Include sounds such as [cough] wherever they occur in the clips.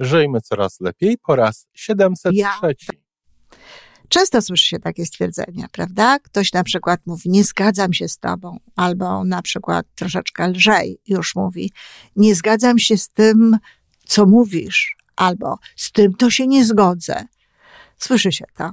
Żyjmy coraz lepiej po raz 703. Ja. Często słyszy się takie stwierdzenia, prawda? Ktoś na przykład mówi, nie zgadzam się z tobą, albo na przykład troszeczkę lżej już mówi, nie zgadzam się z tym, co mówisz, albo z tym to się nie zgodzę. Słyszy się to.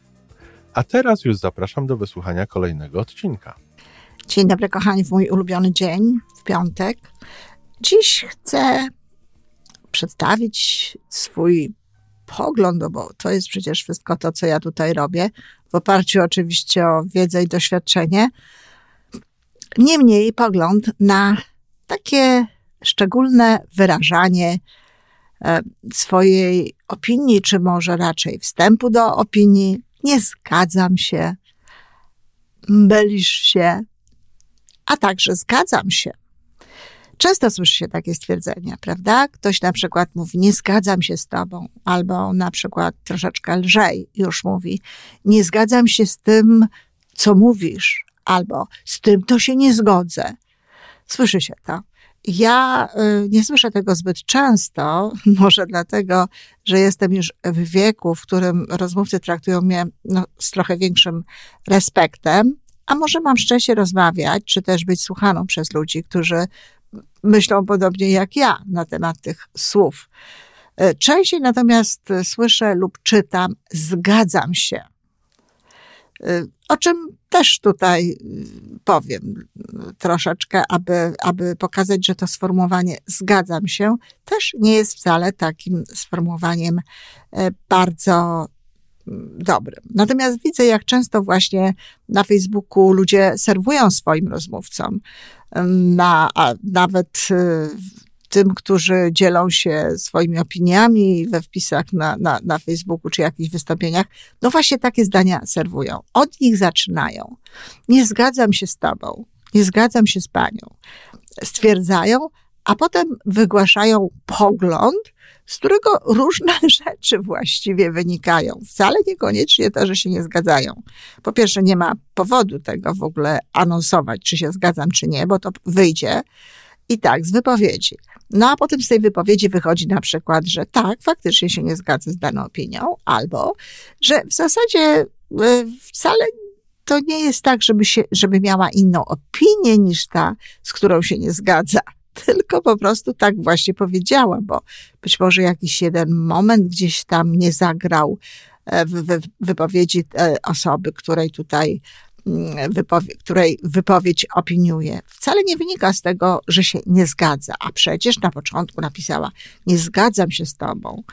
A teraz już zapraszam do wysłuchania kolejnego odcinka. Dzień dobry, kochani, w mój ulubiony dzień, w piątek. Dziś chcę przedstawić swój pogląd, no bo to jest przecież wszystko to, co ja tutaj robię, w oparciu oczywiście o wiedzę i doświadczenie. Niemniej pogląd na takie szczególne wyrażanie e, swojej opinii, czy może raczej wstępu do opinii, nie zgadzam się, mylisz się, a także zgadzam się. Często słyszy się takie stwierdzenia, prawda? Ktoś na przykład mówi, nie zgadzam się z tobą, albo na przykład troszeczkę lżej już mówi, nie zgadzam się z tym, co mówisz, albo z tym to się nie zgodzę. Słyszy się to. Ja y, nie słyszę tego zbyt często, [laughs] może dlatego, że jestem już w wieku, w którym rozmówcy traktują mnie no, z trochę większym respektem, a może mam szczęście rozmawiać, czy też być słuchaną przez ludzi, którzy myślą podobnie jak ja na temat tych słów. Y, częściej natomiast słyszę lub czytam, zgadzam się. Y, o czym też tutaj powiem troszeczkę, aby, aby pokazać, że to sformułowanie zgadzam się też nie jest wcale takim sformułowaniem e, bardzo mm, dobrym. Natomiast widzę, jak często właśnie na Facebooku ludzie serwują swoim rozmówcom, na, a nawet y, tym, którzy dzielą się swoimi opiniami we wpisach na, na, na Facebooku czy jakichś wystąpieniach, no właśnie takie zdania serwują. Od nich zaczynają. Nie zgadzam się z tobą, nie zgadzam się z panią. Stwierdzają, a potem wygłaszają pogląd, z którego różne [laughs] rzeczy właściwie wynikają. Wcale niekoniecznie to, że się nie zgadzają. Po pierwsze, nie ma powodu tego w ogóle anonsować, czy się zgadzam, czy nie, bo to wyjdzie. I tak, z wypowiedzi. No a potem z tej wypowiedzi wychodzi na przykład, że tak, faktycznie się nie zgadza z daną opinią, albo że w zasadzie e, wcale to nie jest tak, żeby, się, żeby miała inną opinię niż ta, z którą się nie zgadza. [laughs] Tylko po prostu tak właśnie powiedziała, bo być może jakiś jeden moment gdzieś tam nie zagrał e, w wypowiedzi e, osoby, której tutaj wypowie której wypowiedź opiniuje, wcale nie wynika z tego, że się nie zgadza, a przecież na początku napisała: Nie zgadzam się z tobą.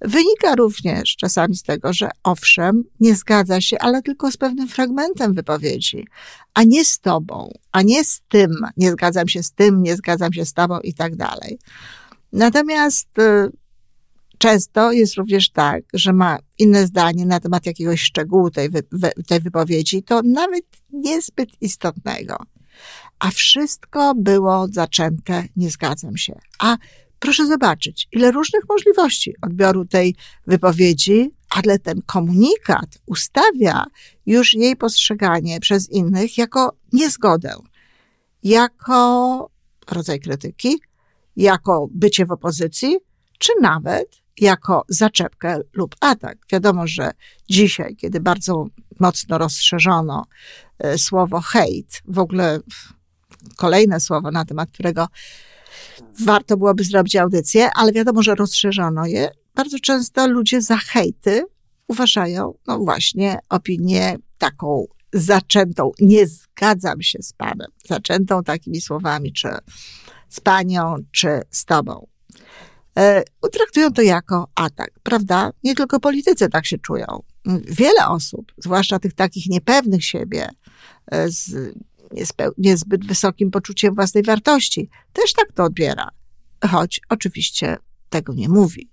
Wynika również czasami z tego, że owszem, nie zgadza się, ale tylko z pewnym fragmentem wypowiedzi, a nie z tobą, a nie z tym, nie zgadzam się z tym, nie zgadzam się z tobą i tak dalej. Natomiast y, Często jest również tak, że ma inne zdanie na temat jakiegoś szczegółu tej, wy, tej wypowiedzi, to nawet niezbyt istotnego. A wszystko było zaczęte, nie zgadzam się. A proszę zobaczyć, ile różnych możliwości odbioru tej wypowiedzi, ale ten komunikat ustawia już jej postrzeganie przez innych jako niezgodę, jako rodzaj krytyki, jako bycie w opozycji, czy nawet jako zaczepkę lub atak. Wiadomo, że dzisiaj, kiedy bardzo mocno rozszerzono e, słowo hate, w ogóle kolejne słowo, na temat którego warto byłoby zrobić audycję, ale wiadomo, że rozszerzono je. Bardzo często ludzie za hejty uważają, no właśnie, opinię taką zaczętą, nie zgadzam się z panem, zaczętą takimi słowami, czy z panią, czy z tobą. E, traktują to jako atak, prawda? Nie tylko politycy tak się czują. Wiele osób, zwłaszcza tych takich niepewnych siebie, e, z niezbyt wysokim poczuciem własnej wartości. Też tak to odbiera, choć oczywiście tego nie mówi.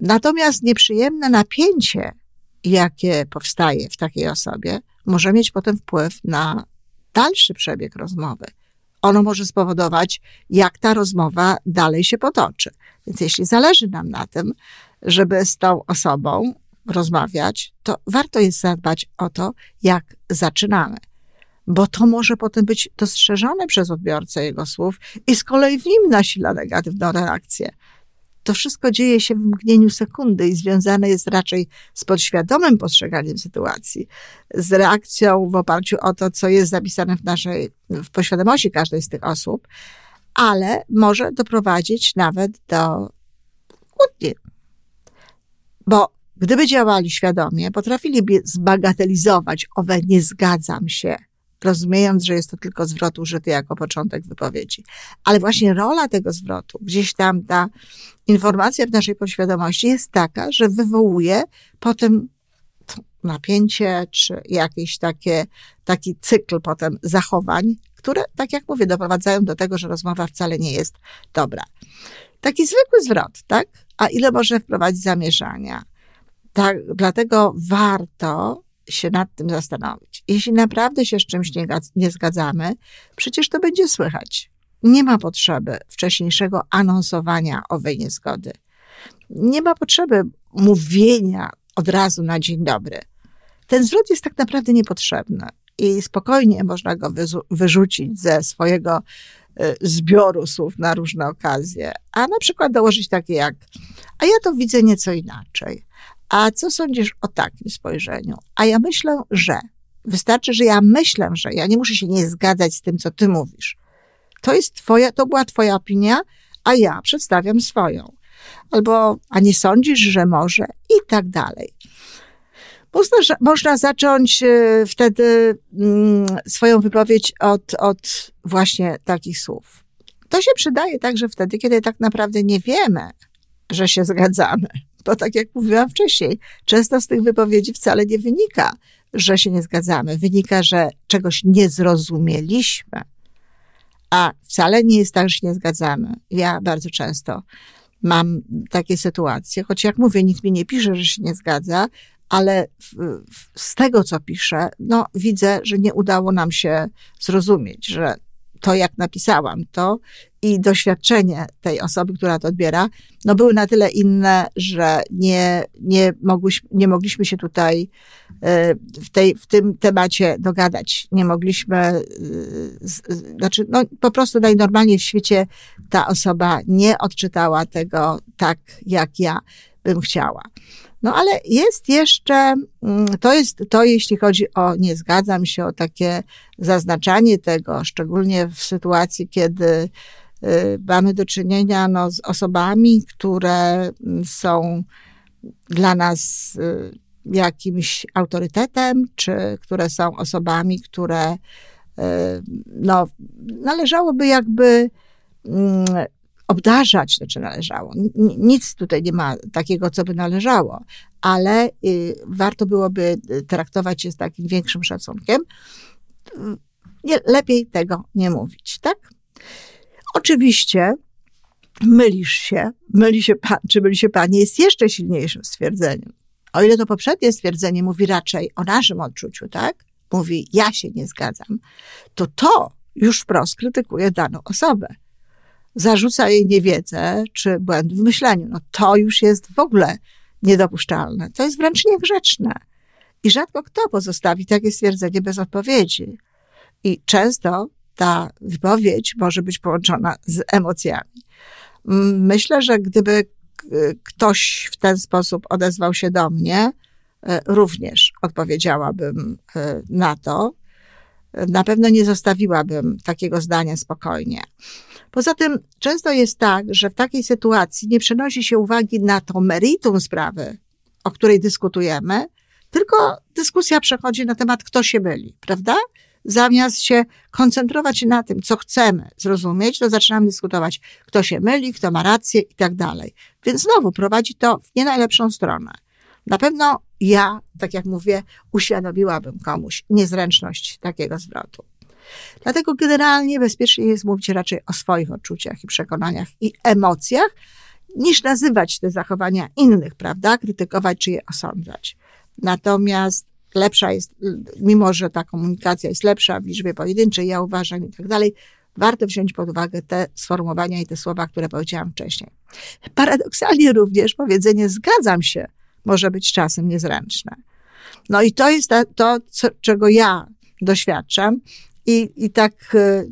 Natomiast nieprzyjemne napięcie, jakie powstaje w takiej osobie, może mieć potem wpływ na dalszy przebieg rozmowy. Ono może spowodować, jak ta rozmowa dalej się potoczy. Więc jeśli zależy nam na tym, żeby z tą osobą rozmawiać, to warto jest zadbać o to, jak zaczynamy. Bo to może potem być dostrzeżone przez odbiorcę jego słów i z kolei w nim nasila negatywną reakcję. To wszystko dzieje się w mgnieniu sekundy i związane jest raczej z podświadomym postrzeganiem sytuacji, z reakcją w oparciu o to, co jest zapisane w naszej, w poświadomości każdej z tych osób, ale może doprowadzić nawet do kłótni. Bo gdyby działali świadomie, potrafiliby zbagatelizować owe nie zgadzam się, rozumiejąc, że jest to tylko zwrot użyty jako początek wypowiedzi. Ale właśnie rola tego zwrotu, gdzieś tam ta informacja w naszej podświadomości jest taka, że wywołuje potem napięcie, czy jakiś takie, taki cykl potem zachowań, które, tak jak mówię, doprowadzają do tego, że rozmowa wcale nie jest dobra. Taki zwykły zwrot, tak? A ile może wprowadzić zamieszania? Tak, dlatego warto się nad tym zastanowić. Jeśli naprawdę się z czymś nie, nie zgadzamy, przecież to będzie słychać. Nie ma potrzeby wcześniejszego anonsowania owej niezgody. Nie ma potrzeby mówienia od razu na dzień dobry. Ten zwrot jest tak naprawdę niepotrzebny i spokojnie można go wyrzucić ze swojego y, zbioru słów na różne okazje, a na przykład dołożyć takie jak, a ja to widzę nieco inaczej, a co sądzisz o takim spojrzeniu? A ja myślę, że. Wystarczy, że ja myślę, że ja nie muszę się nie zgadzać z tym, co ty mówisz. To jest twoja, to była twoja opinia, a ja przedstawiam swoją. Albo, a nie sądzisz, że może? I tak dalej. Można, można zacząć e, wtedy mm, swoją wypowiedź od, od właśnie takich słów. To się przydaje także wtedy, kiedy tak naprawdę nie wiemy, że się zgadzamy. Bo tak jak mówiłam wcześniej, często z tych wypowiedzi wcale nie wynika, że się nie zgadzamy. Wynika, że czegoś nie zrozumieliśmy. A wcale nie jest tak, że się nie zgadzamy. Ja bardzo często mam takie sytuacje, choć jak mówię, nikt mi nie pisze, że się nie zgadza, ale w, w, z tego, co piszę, no, widzę, że nie udało nam się zrozumieć, że to, jak napisałam to i doświadczenie tej osoby, która to odbiera, no były na tyle inne, że nie, nie, mogłyśmy, nie mogliśmy się tutaj e, w, tej, w tym temacie dogadać. Nie mogliśmy, e, znaczy, no po prostu najnormalniej w świecie ta osoba nie odczytała tego tak, jak ja bym chciała. No ale jest jeszcze, mm, to jest to, jeśli chodzi o, nie zgadzam się, o takie zaznaczanie tego, szczególnie w sytuacji, kiedy y, mamy do czynienia no, z osobami, które mm, są dla nas y, jakimś autorytetem, czy które są osobami, które y, no, należałoby jakby mm, obdarzać, znaczy należało. Nic tutaj nie ma takiego, co by należało, ale y, warto byłoby y, traktować je z takim większym szacunkiem. Lepiej tego nie mówić, tak? Oczywiście mylisz się, myli się pan, czy myli się pani jest jeszcze silniejszym stwierdzeniem. O ile to poprzednie stwierdzenie mówi raczej o naszym odczuciu, tak? Mówi, ja się nie zgadzam, to to już wprost krytykuje daną osobę zarzuca jej niewiedzę czy błęd w myśleniu. No to już jest w ogóle niedopuszczalne. To jest wręcz niegrzeczne. I rzadko kto pozostawi takie stwierdzenie bez odpowiedzi. I często ta wypowiedź może być połączona z emocjami. Myślę, że gdyby ktoś w ten sposób odezwał się do mnie, e, również odpowiedziałabym e, na to. Na pewno nie zostawiłabym takiego zdania spokojnie. Poza tym często jest tak, że w takiej sytuacji nie przenosi się uwagi na to meritum sprawy, o której dyskutujemy, tylko dyskusja przechodzi na temat, kto się myli, prawda? Zamiast się koncentrować na tym, co chcemy zrozumieć, to zaczynamy dyskutować, kto się myli, kto ma rację i tak dalej. Więc znowu prowadzi to w nie najlepszą stronę. Na pewno ja, tak jak mówię, uświadomiłabym komuś niezręczność takiego zwrotu. Dlatego generalnie bezpiecznie jest mówić raczej o swoich odczuciach i przekonaniach i emocjach, niż nazywać te zachowania innych, prawda? Krytykować czy je osądzać. Natomiast lepsza jest, mimo że ta komunikacja jest lepsza w liczbie pojedynczej, ja uważam i tak dalej, warto wziąć pod uwagę te sformułowania i te słowa, które powiedziałam wcześniej. Paradoksalnie również powiedzenie zgadzam się może być czasem niezręczne. No i to jest to, co, czego ja doświadczam i, i tak, e,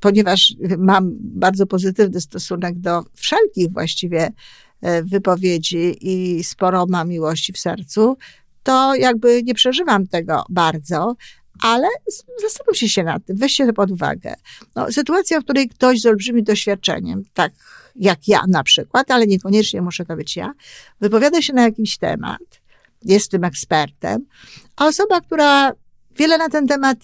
ponieważ mam bardzo pozytywny stosunek do wszelkich właściwie e, wypowiedzi i sporo mam miłości w sercu, to jakby nie przeżywam tego bardzo, ale zastanówcie się nad tym, weźcie to pod uwagę. No, sytuacja, w której ktoś z olbrzymim doświadczeniem, tak jak ja na przykład, ale niekoniecznie muszę to być ja, wypowiada się na jakiś temat, jest tym ekspertem, a osoba, która wiele na ten temat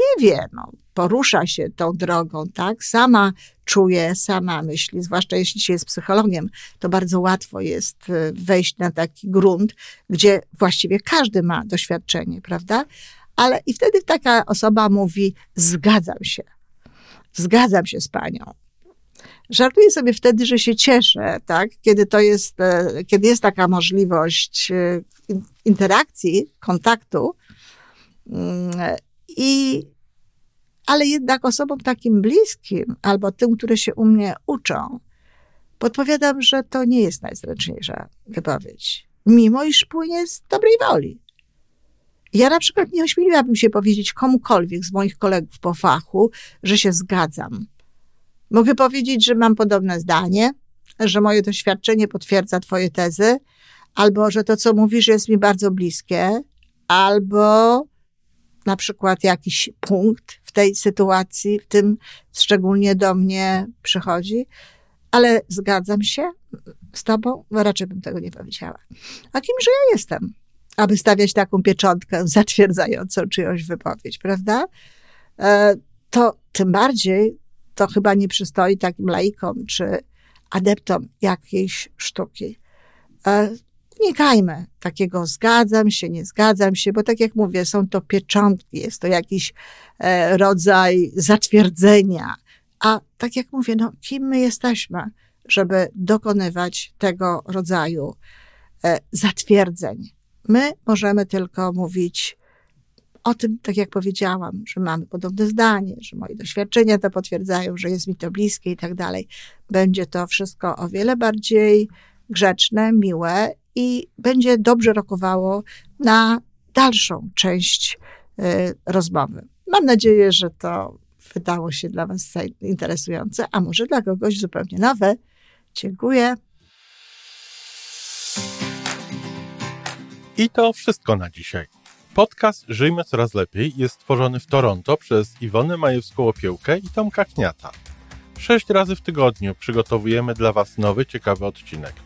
nie wie, no, porusza się tą drogą, tak, sama czuje, sama myśli, zwłaszcza jeśli się jest psychologiem, to bardzo łatwo jest e, wejść na taki grunt, gdzie właściwie każdy ma doświadczenie, prawda? Ale i wtedy taka osoba mówi: Zgadzam się, zgadzam się z panią. Żartuję sobie wtedy, że się cieszę, tak? Kiedy to jest, e, kiedy jest taka możliwość e, interakcji, kontaktu. Mm, I, ale jednak osobom takim bliskim, albo tym, które się u mnie uczą, podpowiadam, że to nie jest najzręczniejsza wypowiedź. Mimo iż płynie z dobrej woli. Ja na przykład nie ośmieliłabym się powiedzieć komukolwiek z moich kolegów po fachu, że się zgadzam. Mogę powiedzieć, że mam podobne zdanie, że moje doświadczenie potwierdza Twoje tezy, albo że to, co mówisz, jest mi bardzo bliskie, albo na przykład jakiś punkt tej sytuacji, w tym szczególnie do mnie przychodzi, ale zgadzam się z Tobą, raczej bym tego nie powiedziała. A kimże ja jestem? aby stawiać taką pieczątkę zatwierdzającą czyjąś wypowiedź, prawda? E, to tym bardziej to chyba nie przystoi takim laikom czy adeptom jakiejś sztuki. E, unikajmy takiego zgadzam się, nie zgadzam się, bo tak jak mówię, są to pieczątki, jest to jakiś e, rodzaj zatwierdzenia. A tak jak mówię, no, kim my jesteśmy, żeby dokonywać tego rodzaju zatwierdzeń? My możemy tylko mówić o tym, tak jak powiedziałam, że mamy podobne zdanie, że moje doświadczenia to potwierdzają, że jest mi to bliskie i tak dalej. Będzie to wszystko o wiele bardziej grzeczne, miłe i będzie dobrze rokowało na dalszą część y, rozmowy. Mam nadzieję, że to wydało się dla Was interesujące, a może dla kogoś zupełnie nowe. Dziękuję. I to wszystko na dzisiaj. Podcast Żyjmy Coraz Lepiej jest stworzony w Toronto przez Iwonę Majewską-Opiełkę i Tomka Kniata. Sześć razy w tygodniu przygotowujemy dla Was nowy, ciekawy odcinek.